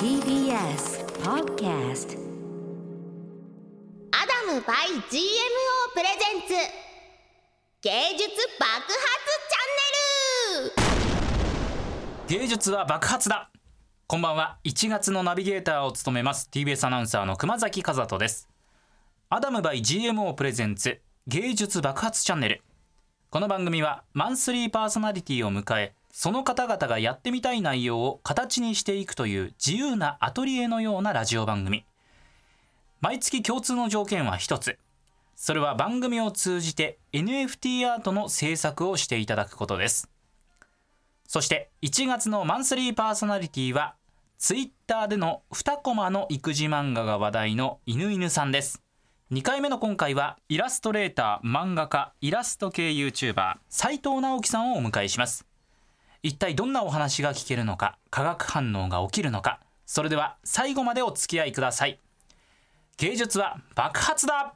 TBS Podcast アダム by GMO プレゼンツ芸術爆発チャンネル。芸術は爆発だ。こんばんは。1月のナビゲーターを務めます。TBS アナウンサーの熊崎和人です。アダム by GMO プレゼンツ芸術爆発チャンネル。この番組はマンスリーパーソナリティを迎えその方々がやってみたい内容を形にしていくという自由なアトリエのようなラジオ番組。毎月共通の条件は一つ。それは番組を通じて NFT アートの制作をしていただくことです。そして1月のマンスリーパーソナリティはツイッターでの2コマの育児漫画が話題の犬犬さんです。2回目の今回はイラストレーター漫画家イラスト系 YouTuber 斉藤直樹さんをお迎えします。一体どんなお話が聞けるのか化学反応が起きるのかそれでは最後までお付き合いください。芸術は爆発だ。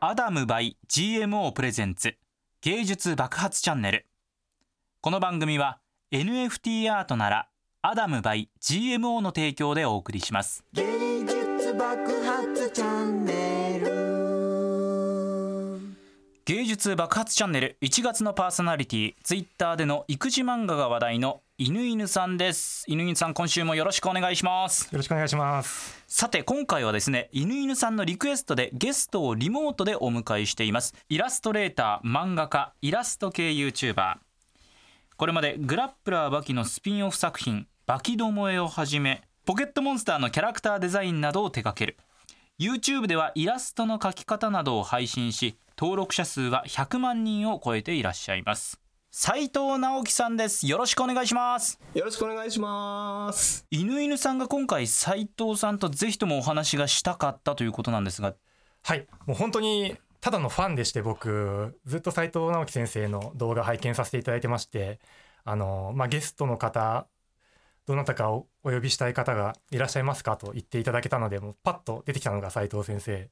アダム by GMO プレゼンツ芸術爆発チャンネル。この番組は NFT アートならアダム by GMO の提供でお送りします。芸術爆発チャンネル。芸術爆発チャンネル1月のパーソナリティツイッターでの育児漫画が話題の犬犬さんです。犬犬さん今週もよろしくお願いします。よろしくお願いします。さて今回はですね犬犬さんのリクエストでゲストをリモートでお迎えしています。イラストレーター漫画家イラスト系 YouTuber これまでグラップラーバキのスピンオフ作品バキどもえをはじめポケットモンスターのキャラクターデザインなどを手掛ける。YouTube ではイラストの描き方などを配信し登録者数は100万人を超えていらっしゃいます。斉藤直樹さんです。よろしくお願いします。よろしくお願いします。犬犬さんが今回斉藤さんとぜひともお話がしたかったということなんですが。はい、もう本当にただのファンでして僕ずっと斉藤直樹先生の動画拝見させていただいてましてあの、まあ、ゲストの方どなたかをお呼びしたい方がいらっしゃいますかと言っていただけたのでもうパッと出てきたのが斉藤先生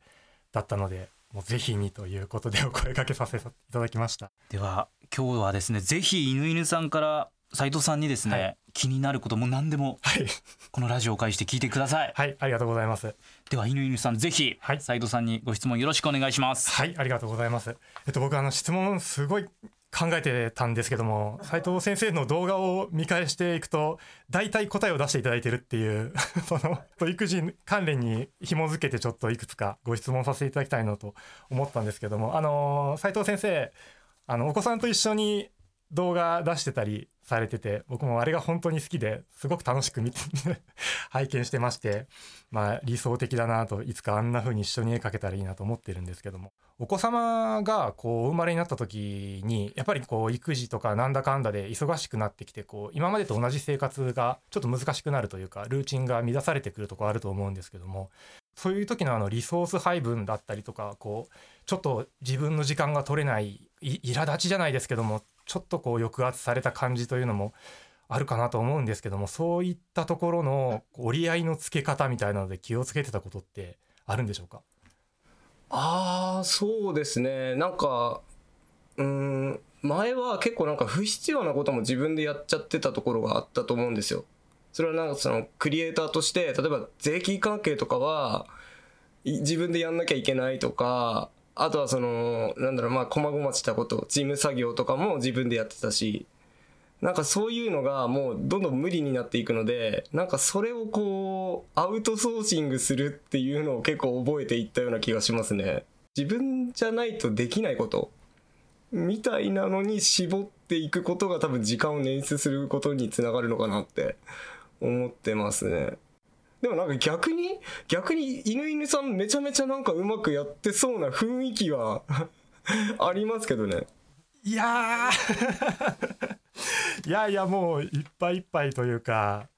だったのでもうぜひにということでお声掛けさせていただきました。では今日はですねぜひ犬犬さんから斉藤さんにですね、はい気になることも何でもはい、このラジオを介して聞いてくださいはい、ありがとうございます。では犬犬さんぜひはい斉藤さんにご質問よろしくお願いしますはい、ありがとうございます。えっと、僕、あの質問すごい考えてたんですけども、斉藤先生の動画を見返していくと、大体答えを出していただいてるっていう、その、育児関連に紐づけてちょっといくつかご質問させていただきたいなと思ったんですけども、あの、斉藤先生、あの、お子さんと一緒に動画出してたりされてて、僕もあれが本当に好きですごく楽しく見て、拝見してまして、まあ理想的だなといつかあんな風に一緒に絵描けたらいいなと思ってるんですけども。お子様がこう生まれになった時にやっぱりこう育児とかなんだかんだで忙しくなってきてこう今までと同じ生活がちょっと難しくなるというかルーチンが乱されてくるとこあると思うんですけども。そういう時のあのリソース配分だったりとかこうちょっと自分の時間が取れないい苛立ちじゃないですけどもちょっとこう抑圧された感じというのもあるかなと思うんですけどもそういったところの折り合いのつけ方みたいなので気をつけてたことってあるんでしょうか？ああ、そうですね。なんか、うーん、前は結構なんか不必要なことも自分でやっちゃってたところがあったと思うんですよ。それはなんかそのクリエイターとして、例えば税金関係とかはい自分でやんなきゃいけないとか、あとはその、なんだろう、まあ、細々したこと、事務作業とかも自分でやってたし、なんかそういうのがもうどんどん無理になっていくので、なんかそれをこう、アウトソーシングするっていうのを結構覚えていったような気がしますね。自分じゃないとできないことみたいなのに絞っていくことが多分時間を捻出することにつながるのかなって思ってますね。でもなんか逆に、逆に犬犬さんめちゃめちゃなんかうまくやってそうな雰囲気は ありますけどね。いや いやいやもういっぱいいっぱいというか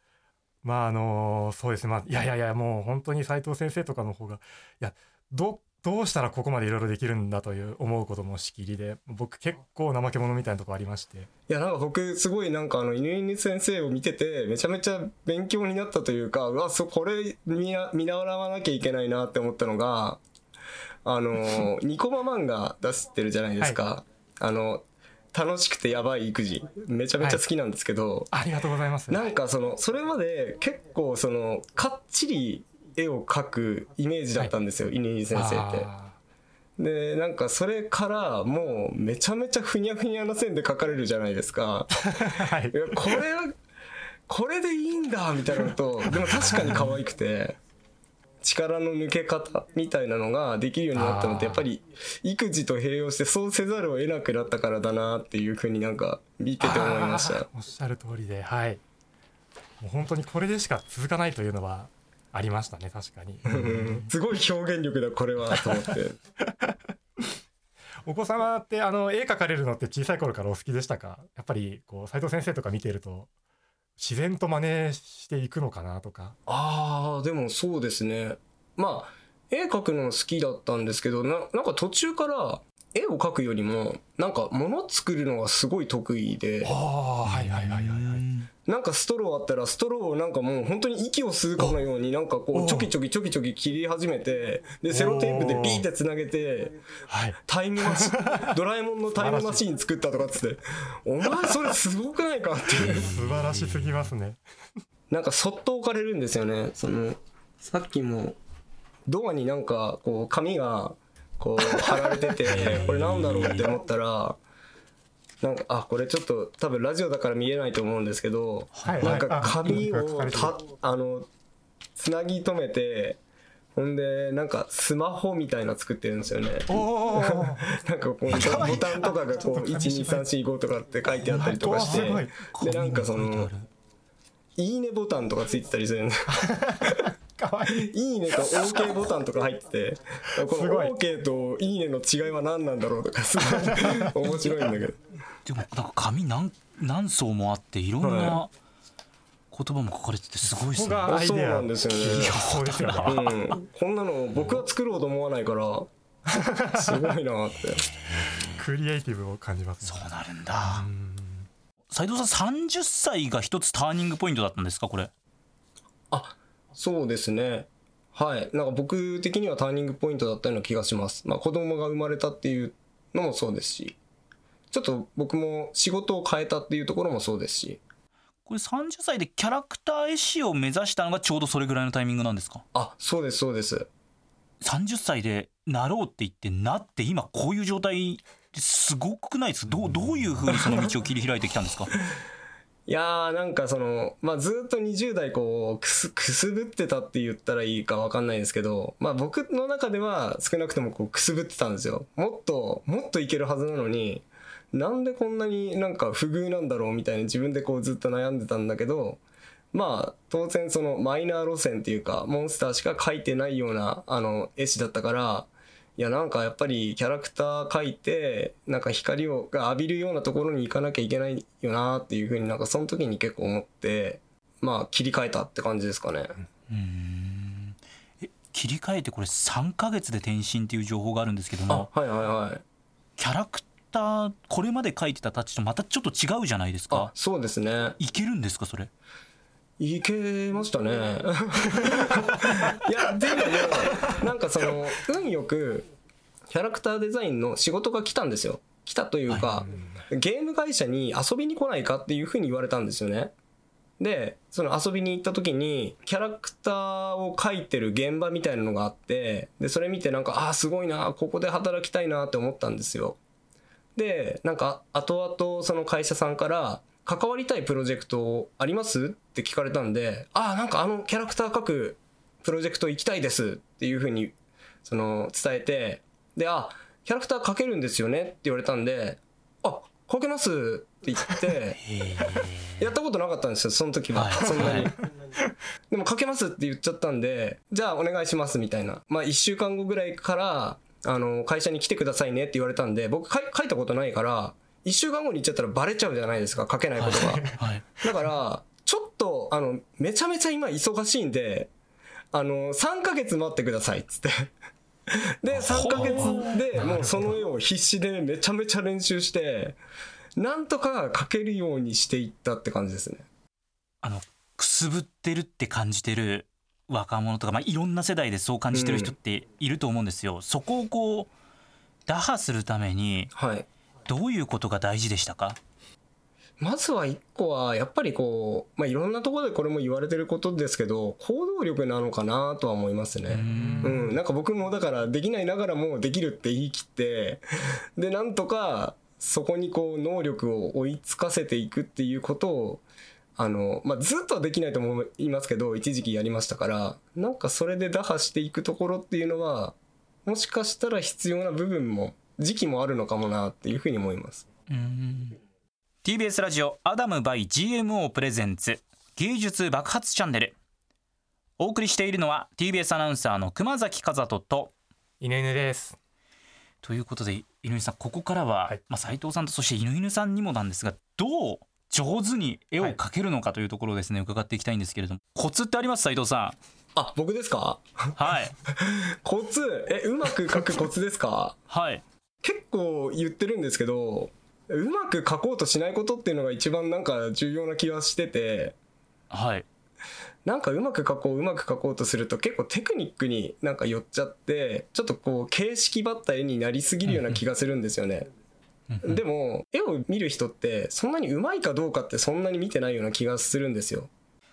まああのそうですねまあいやいやいやもう本当に斉藤先生とかの方がいやどっどうしたらここまでいろいろできるんだという思うこともしきりで僕結構怠け者みたいなとこありまして。いやなんか僕すごいなんかあの犬犬先生を見ててめちゃめちゃ勉強になったというかうわそこれ見な見習わなきゃいけないなって思ったのがあのニコマ漫画出してるじゃないですか、あの楽しくてやばい育児。めちゃめちゃ好きなんですけど、ありがとうございます。なんかそのそれまで結構そのかっちり絵を描くイメージだったんですよ、稲荷先生って。あでなんかそれからもうめちゃめちゃふにゃふにゃな線で描かれるじゃないですか。ーはいいやこれはこれでいいんだみたいなのと でも確かに可愛くて力の抜け方みたいなのができるようになったのってやっぱり育児と併用してそうせざるを得なくなったからだなっていうふうになんか見てて思いました。おっしゃる通りではいもう本当にこれでしか続かないというのはありましたね確かに。う んすごい表現力だこれはと思って。お子様ってあの絵描かれるのって小さい頃からお好きでしたか？やっぱりこう斉藤先生とか見てると自然と真似していくのかなとか。ああでもそうですね。まあ絵描くの好きだったんですけどななんか途中から絵を描くよりもなんか物作るのがすごい得意で。ああはいはいはいはいはいなんかストローあったらストローをなんかもう本当に息を吸うかのようになんかこおうちょきちょきちょきちょき切り始めてでセロテープでビーってつなげてはい。タイムマシン ドラえもんのタイムマシン作ったとかっつって。お前それすごくないかっていう。素晴らしすぎますね。なんかそっと置かれるんですよね。そのさっきもドアになんかこう紙がこう貼られてて これなんだろうって思ったらなんかあこれちょっと多分ラジオだから見えないと思うんですけどはい。なんかはい。あ紙今書かれてる。をたあのつなぎ止めてほんでなんかスマホみたいな作ってるんですよね。おお なんかこうボタンとかがこう12345とかって書いてあったりとかしてでなんかそのい。いねボタンとかついてたりするんで かわいい。いいねと OK ボタンとか入っててこの OK といいねの違いは何なんだろうとかすごい面白いんだけどでもなんか紙何何層もあっていろんなは言葉も書かれててすごいですね。ここがアイそうデアなんですよね。ねうん、こんなの僕は作ろうと思わないからすごいなって。クリエイティブを感じますね。そうなるんだ。斉藤さん30歳が一つターニングポイントだったんですかこれ？あそうですね。はい。なんか僕的にはターニングポイントだったような気がします。まあ子供が生まれたっていうのもそうですしちょっと僕も仕事を変えたっていうところもそうですし。これ30歳でキャラクター絵師を目指したのがちょうどそれぐらいのタイミングなんですか？あそうですそうです。30歳でなろうって言ってなって今こういう状態すごくないですか？どうどういうふうにその道を切り開いてきたんですか？いやーなんかその、まあ、ずっと20代こうくすくすぶってたって言ったらいいかわかんないですけど、まあ、僕の中では少なくともこうくすぶってたんですよ。もっともっといけるはずなのになんでこんなになんか不遇なんだろうみたいな自分でこうずっと悩んでたんだけどまあ当然そのマイナー路線っていうかモンスターしか描いてないようなあの絵師だったからいやなんかやっぱりキャラクター描いてなんか光をが浴びるようなところに行かなきゃいけないよなっていうふうになんかその時に結構思ってまあ切り替えたって感じですかね。え切り替えてこれ3ヶ月で転身っていう情報があるんですけどあもはいはいはい。キャラクターこれまで描いてたたちとまたちょっと違うじゃないですあかそうですね。いけるんですかそれ？いけましたね。いやでもねなんかその運よくキャラクターデザインの仕事が来たんですよ。来たというか、ゲーム会社に遊びに来ないかっていうふうに言われたんですよね。でその遊びに行った時にキャラクターを描いてる現場みたいなのがあってでそれ見てなんかああすごいなここで働きたいなって思ったんですよ。でなんか後々その会社さんから関わりたいプロジェクトあります？って聞かれたんでああなんかあのキャラクター描くプロジェクト行きたいですっていうふうにその伝えてであキャラクター描けるんですよね？って言われたんであ描けますって言ってやったことなかったんですよその時ははい。そんなに。でも描けますって言っちゃったんでじゃあお願いしますみたいな。まあ1週間後ぐらいからあの会社に来てくださいねって言われたんで僕書いたことないから1週間後に行っちゃったらバレちゃうじゃないですか書けないことが。はいだからちょっとあのめちゃめちゃ今忙しいんであの3ヶ月待ってくださいっつって。で3ヶ月でもうその絵を必死でめちゃめちゃ練習してなんとか描けるようにしていったって感じですね。あのくすぶってるって感じてる若者とか、まあ、いろんな世代でそう感じてる人っていると思うんですよ。そこをこう打破するためにはい。どういうことが大事でしたか？まずは一個はやっぱりこう、まあ、いろんなところでこれも言われてることですけど行動力なのかなとは思いますね。うん、なんか僕もだからできないながらもできるって言い切ってでなんとかそこにこう能力を追いつかせていくっていうことをあの、まあ、ずっとはできないと思いますけど一時期やりましたからなんかそれで打破していくところっていうのはもしかしたら必要な部分も時期もあるのかもなっていうふうに思います。TBS ラジオアダム by GMO プレゼンツ芸術爆発チャンネル。お送りしているのは TBS アナウンサーの熊崎和人と犬犬です。ということで犬犬さんここからは、はい。まあ、斉藤さんとそして犬犬さんにもなんですがどう上手に絵を描けるのかというところをですね、伺っていきたいんですけれども。コツってあります斉藤さあ僕ですか？んはい。コツ？えうまく書くコツですか？はい。結構言ってるんですけどうまく書こうとしないことっていうのが一番なんか重要な気がしてて。はい。なんかうまく書こううまく書こうとすると結構テクニックになんか寄っちゃってちょっとこう形式ばった絵になりすぎるような気がするんですよね。でも絵を見る人ってそんなにうまいかどうかってそんなに見てないような気がするんですよ。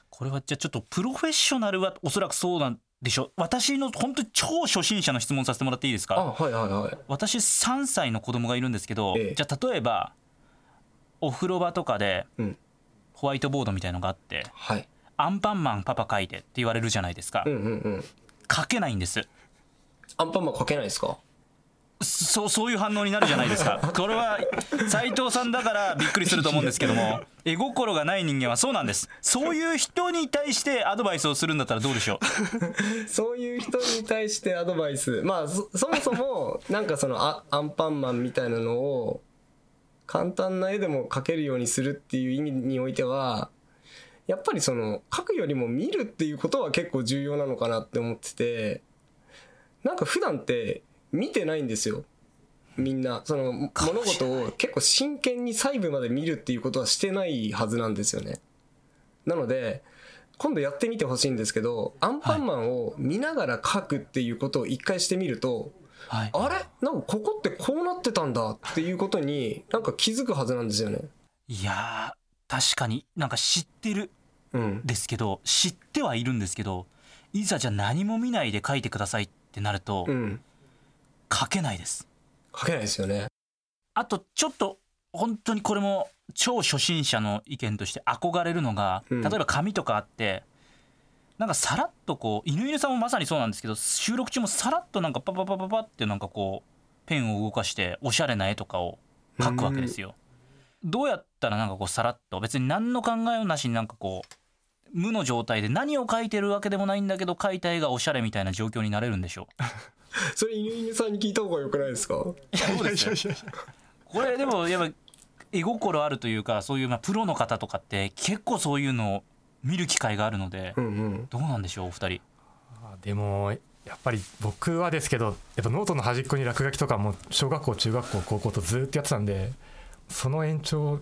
これはじゃあちょっとプロフェッショナルはおそらくそうなんでしょう私の本当に超初心者の質問させてもらっていいですあかはいはいはい。私3歳の子供がいるんですけど、ええじゃあ例えばお風呂場とかでうんホワイトボードみたいのがあってはい。「アンパンマンパパ書いて」って言われるじゃないですか、うんうんうん。書けないんですアンパンマン書けないですか？そうそういう反応になるじゃないですか。これは斉藤さんだからびっくりすると思うんですけども絵心がない人間はそうなんです。そういう人に対してアドバイスをするんだったらどうでしょう？そういう人に対してアドバイス。まあそそもそもなんかそのあアンパンマンみたいなのを簡単な絵でも描けるようにするっていう意味においてはやっぱりその描くよりも見るっていうことは結構重要なのかなって思っててなんか普段って見てないんですよ。みんな。その物事を結構真剣に細部まで見るっていうことはしてないはずなんですよね。なので今度やってみてほしいんですけどアンパンマンを見ながら描くっていうことを一回してみると、はい。あれ？なんかここってこうなってたんだっていうことになんか気づくはずなんですよね。いやー確かになんか知ってるうん、ですけど知ってはいるんですけどいざじゃあ何も見ないで書いてくださいってなるとうん、書けないです描けないですよね。あとちょっと本当にこれも超初心者の意見として憧れるのがうん例えば紙とかあってなんかさらっとこう犬犬さんもまさにそうなんですけど収録中もさらっとなんかパパパパパってなんかこうペンを動かしておしゃれな絵とかを描くわけですよ。どうやったらなんかこうさらっと別に何の考えもなしになんかこう無の状態で何を描いてるわけでもないんだけど描いた絵がおしゃれみたいな状況になれるんでしょう。それ犬犬さんに聞いた方がよくないですか？そうですよ。これでもやっぱ絵心あるというかそういうまあプロの方とかって結構そういうのを見る機会があるのでうんうん。どうなんでしょうお二人？あでもやっぱり僕はですけどやっぱノートの端っこに落書きとかも小学校中学校高校とずっとやってたんでその延長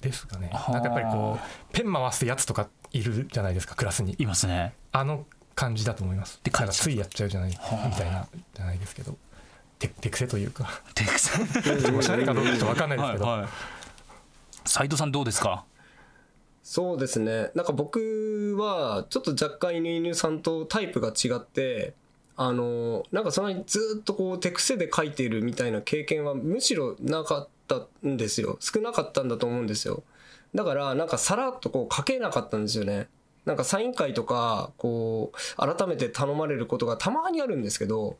ですかね。はあなんかやっぱりこうペン回すやつとかいるじゃないですかクラスに。いますね。あの感じだと思います。でかついやっちゃうじゃないみはあ。たいなじゃないですけど。手手癖というか。テクさんおしゃれかどうかちょっと分かんないですけど、はい。はい斉藤さんどうですか？そうですね。なんか僕はちょっと若干犬犬さんとタイプが違ってあのなんかそんなにずっとこう手癖で描いているみたいな経験はむしろなかったんですよ。少なかったんだと思うんですよ。だからなんかさらっとこう書けなかったんですよねなんかサイン会とかこう改めて頼まれることがたまにあるんですけど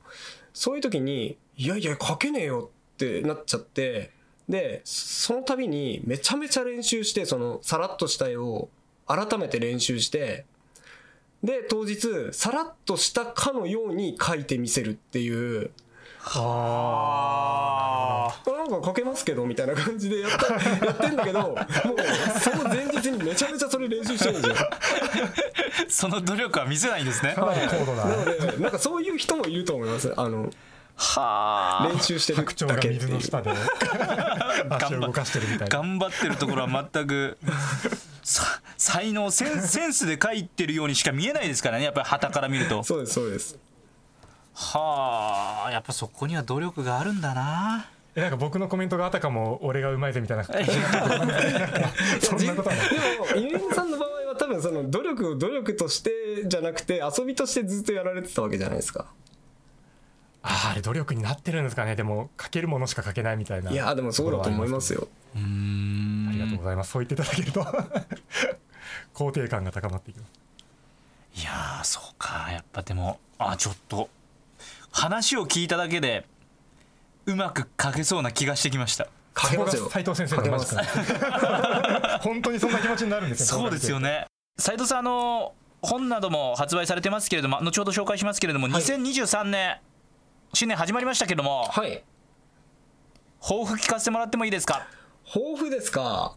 そういう時にいやいや書けねえよってなっちゃってでその度にめちゃめちゃ練習してそのさらっとした絵を改めて練習してで当日さらっとしたかのように描いてみせるっていうあなんか書けますけどみたいな感じでやったやってんだけど もうその前日にめちゃめちゃそれ練習してるんですよ その努力は見せないんですね。なり高度ななのでなんかそういう人もいると思います。あのはあ。練習してる白鳥がだけっていう。水の下で 足を動かしてるみたいな。頑張ってるところは全くさ才能センセンスで書いてるようにしか見えないですからね。やっぱり旗から見ると。そうですそうですはあやっぱそこには努力があるんだな。えなんか僕のコメントがあたかも俺がうまいぜみたいな。そんなことはない。でもゆめさんの場合は多分その努力を努力としてじゃなくて遊びとしてずっとやられてたわけじゃないですか。あーあれ努力になってるんですかね。でも書けるものしか書けないみたいな。いやでもそうだと思いますよ。うーん。ありがとうございます。そう言っていただけると。肯定感が高まっていきますいやーそうか。やっぱでもあちょっと話を聞いただけでうまく書けそうな気がしてきました。書けますよ。斉藤先生のマジック本当にそんな気持ちになるんですよ そうですよね。斉藤さんあの本なども発売されてますけれども後ほど紹介しますけれども、はい。2023年新年始まりましたけどもはい。抱負聞かせてもらってもいいですか？抱負ですか？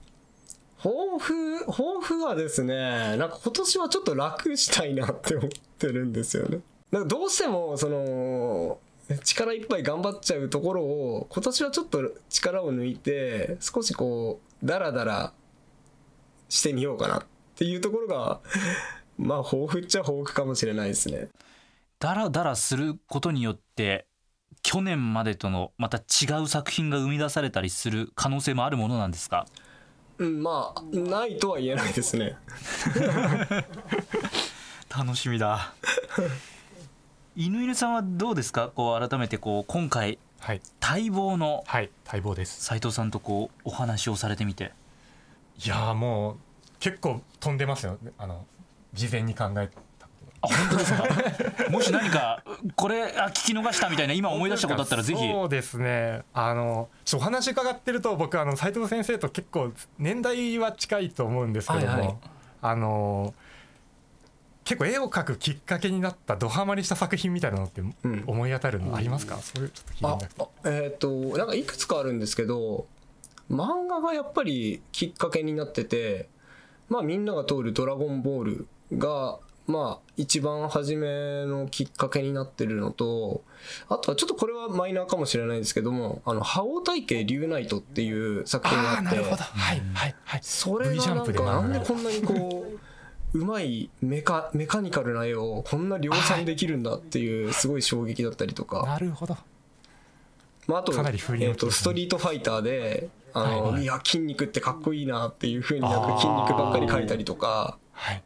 抱負抱負はですねなんか今年はちょっと楽したいなって思ってるんですよねなんかどうしてもその力いっぱい頑張っちゃうところを今年はちょっと力を抜いて少しこうダラダラしてみようかなっていうところが まあ抱負っちゃ抱負かもしれないですね。ダラダラすることによって去年までとのまた違う作品が生み出されたりする可能性もあるものなんですか？うんまあないとは言えないですね。楽しみだ犬犬さんはどうですか？こう改めてこう今回はい。待望のはい待望です。斉藤さんとこうお話をされてみて。いやーもう結構飛んでますよ。あの事前に考えあ本当ですか？もし何かこれあ聞き逃したみたいな今思い出したことあったらぜひ。そうですね。あのお話伺ってると僕あの斉藤先生と結構年代は近いと思うんですけども、はいはい。あの結構絵を描くきっかけになったドハマりした作品みたいなのってん。思い当たるのありますか、そういうちょっと気になある。あえっ、となんかいくつかあるんですけど漫画がやっぱりきっかけになっててまあみんなが通る「ドラゴンボール」がまあ一番初めのきっかけになってるのとあとはちょっとこれはマイナーかもしれないですけども「あの覇王体系リュウナイト」っていう作品があってああなるほど。はいはいはい。それがなんかなんで学こんなにこううまいメカメカニカルな絵をこんな量産できるんだっていうすごい衝撃だったりとか。なるほど。まあ、あと,、かなり風鈴えー、とストリートファイターであの、はいはい。いや筋肉ってかっこいいなっていうふうになんか筋肉ばっかり描いたりとか。はい。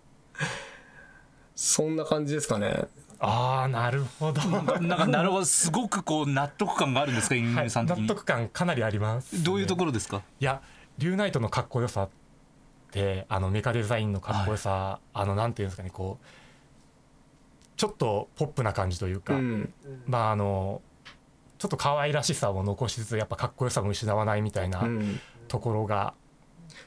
そんな感じですかね。ああなるほど。なんかなるほど。すごくこう納得感があるんですか犬はい犬さん的に、納得感かなりあります、どういうところですか？いやリュウナイトのかっこよさってあのメカデザインのかっこよさ、あのなんていうんですかねこうちょっとポップな感じというか、うん。まああのちょっと可愛らしさを残しつつやっぱかっこよさも失わないみたいなうん。ところが、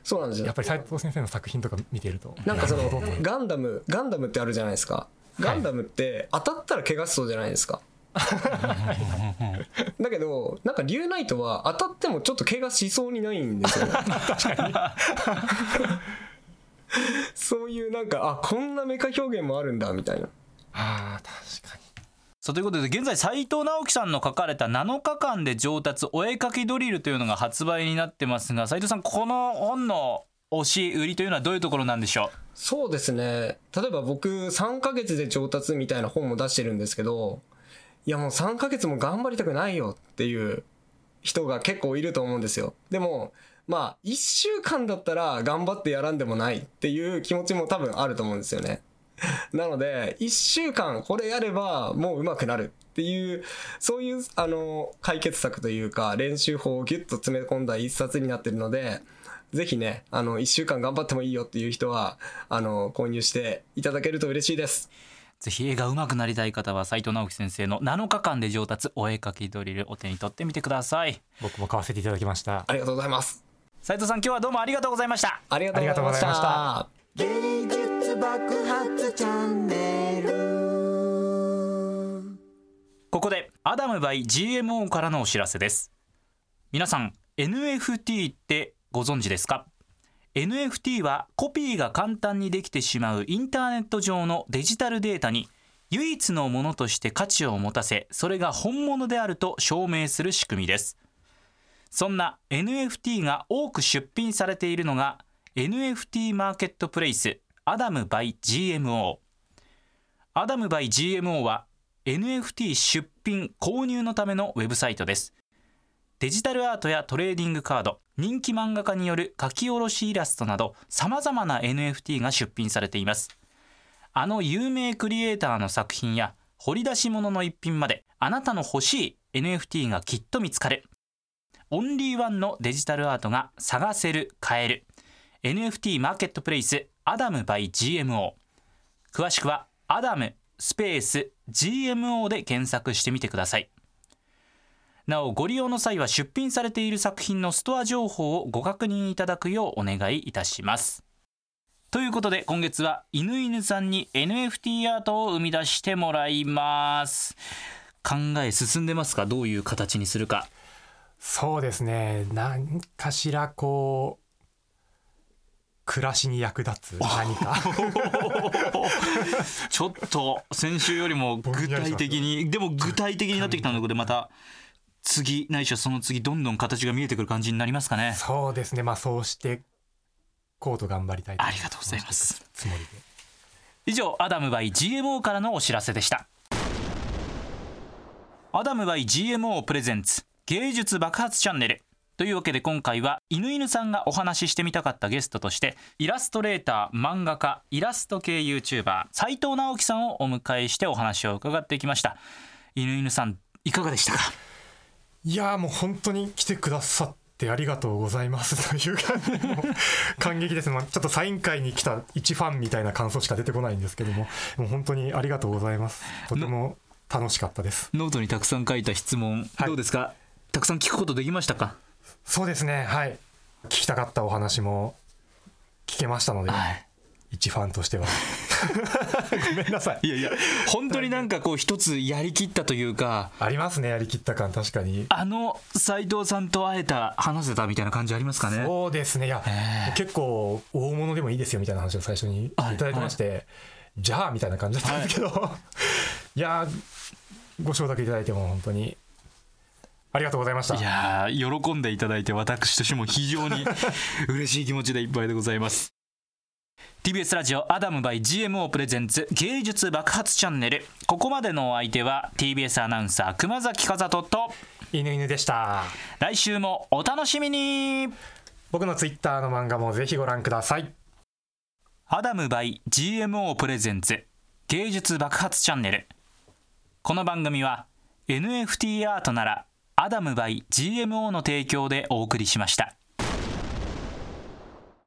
そうなんですよ。やっぱり斉藤先生の作品とか見てるとなんかそのガンダムガンダムってあるじゃないですか。ガンダムって当たったら怪我しそうじゃないですか だけどなんかリュウナイトは当たってもちょっと怪我しそうにないんですよ。ねそういうなんかあこんなメカ表現もあるんだみたいな。あー確かに。さあということで現在斉藤直樹さんの書かれた7日間で上達お絵かきドリルというのが発売になってますが斉藤さんこの本の推し売りというのはどういうところなんでしょそうですね。例えば僕3ヶ月で上達みたいな本も出してるんですけどいやもう3ヶ月も頑張りたくないよっていう人が結構いると思うんですよ。でもまあ1週間だったら頑張ってやらんでもないっていう気持ちも多分あると思うんですよね。なので1週間これやればもう上手くなるっていうそういうあの解決策というか練習法をギュッと詰め込んだ一冊になってるのでぜひねあの1週間頑張ってもいいよっていう人はあの購入していただけると嬉しいです。ぜひ絵が上手くなりたい方は斉藤直樹先生の7日間で上達お絵かきドリルお手に取ってみてください。僕も買わせていただきました。ありがとうございます。斉藤さん今日はどうもありがとうございました。ありがとうございました。芸術爆発チャンネル。ここでアダム by GMO からのお知らせです。皆さん NFT ってご存知ですか？NFT はコピーが簡単にできてしまうインターネット上のデジタルデータに唯一のものとして価値を持たせそれが本物であると証明する仕組みです。そんな NFT が多く出品されているのが NFT マーケットプレイスアダム by GMO アダム by GMO は NFT 出品購入のためのウェブサイトです。デジタルアートやトレーディングカード人気漫画家による書き下ろしイラストなどさまざまな NFT が出品されています。あの有名クリエイターの作品や掘り出し物の一品まであなたの欲しい NFT がきっと見つかる。オンリーワンのデジタルアートが探せる買える。NFT マーケットプレイスアダム by GMO 詳しくはアダムスペース GMO で検索してみてください。なおご利用の際は出品されている作品のストア情報をご確認いただくようお願いいたします。ということで今月は犬犬さんに NFT アートを生み出してもらいます。考え進んでますか？どういう形にするか。そうですね。何かしらこう暮らしに役立つ何か。ちょっと先週よりも具体的にでも具体的になってきたのでまた次ないしはその次どんどん形が見えてくる感じになりますかね。そうですね。まあそうしてこうと頑張りたいありがとうございます。つもりで。以上アダム by GMO からのお知らせでした。アダム by GMO プレゼンツ芸術爆発チャンネル。というわけで今回は犬犬さんがお話ししてみたかったゲストとしてイラストレーター漫画家イラスト系 YouTuber 斉藤直樹さんをお迎えしてお話を伺ってきました。犬犬さんいかがでしたか？いやーもう本当に来てくださってありがとうございます。という感じも感激です、まあ、ちょっとサイン会に来た一ファンみたいな感想しか出てこないんですけども。もう本当にありがとうございます。とても楽しかったです。ノートにたくさん書いた質問、はい。どうですか？たくさん聞くことできましたか？そうですね。はい。聞きたかったお話も聞けましたので、はい。一ファンとしてはごめんなさい。いやいや本当になんかこう一つやりきったというかありますねやりきった感確かに。あの斉藤さんと会えた話せたみたいな感じありますかね？そうですね。いやえ結構大物でもいいですよみたいな話を最初にいただいてまして、じゃあみたいな感じだったんですけど、い、やーご承諾いただいても本当にありがとうございました。いやー喜んでいただいて私としても非常に嬉しい気持ちでいっぱいでございます TBS ラジオアダム by GMO プレゼンツ芸術爆発チャンネル。ここまでのお相手は TBS アナウンサー熊崎和人と犬犬でした。来週もお楽しみに。僕のツイッターの漫画もぜひご覧ください。アダム by GMO プレゼンツ芸術爆発チャンネル。この番組は NFT アートならアダム by GMO の提供でお送りしました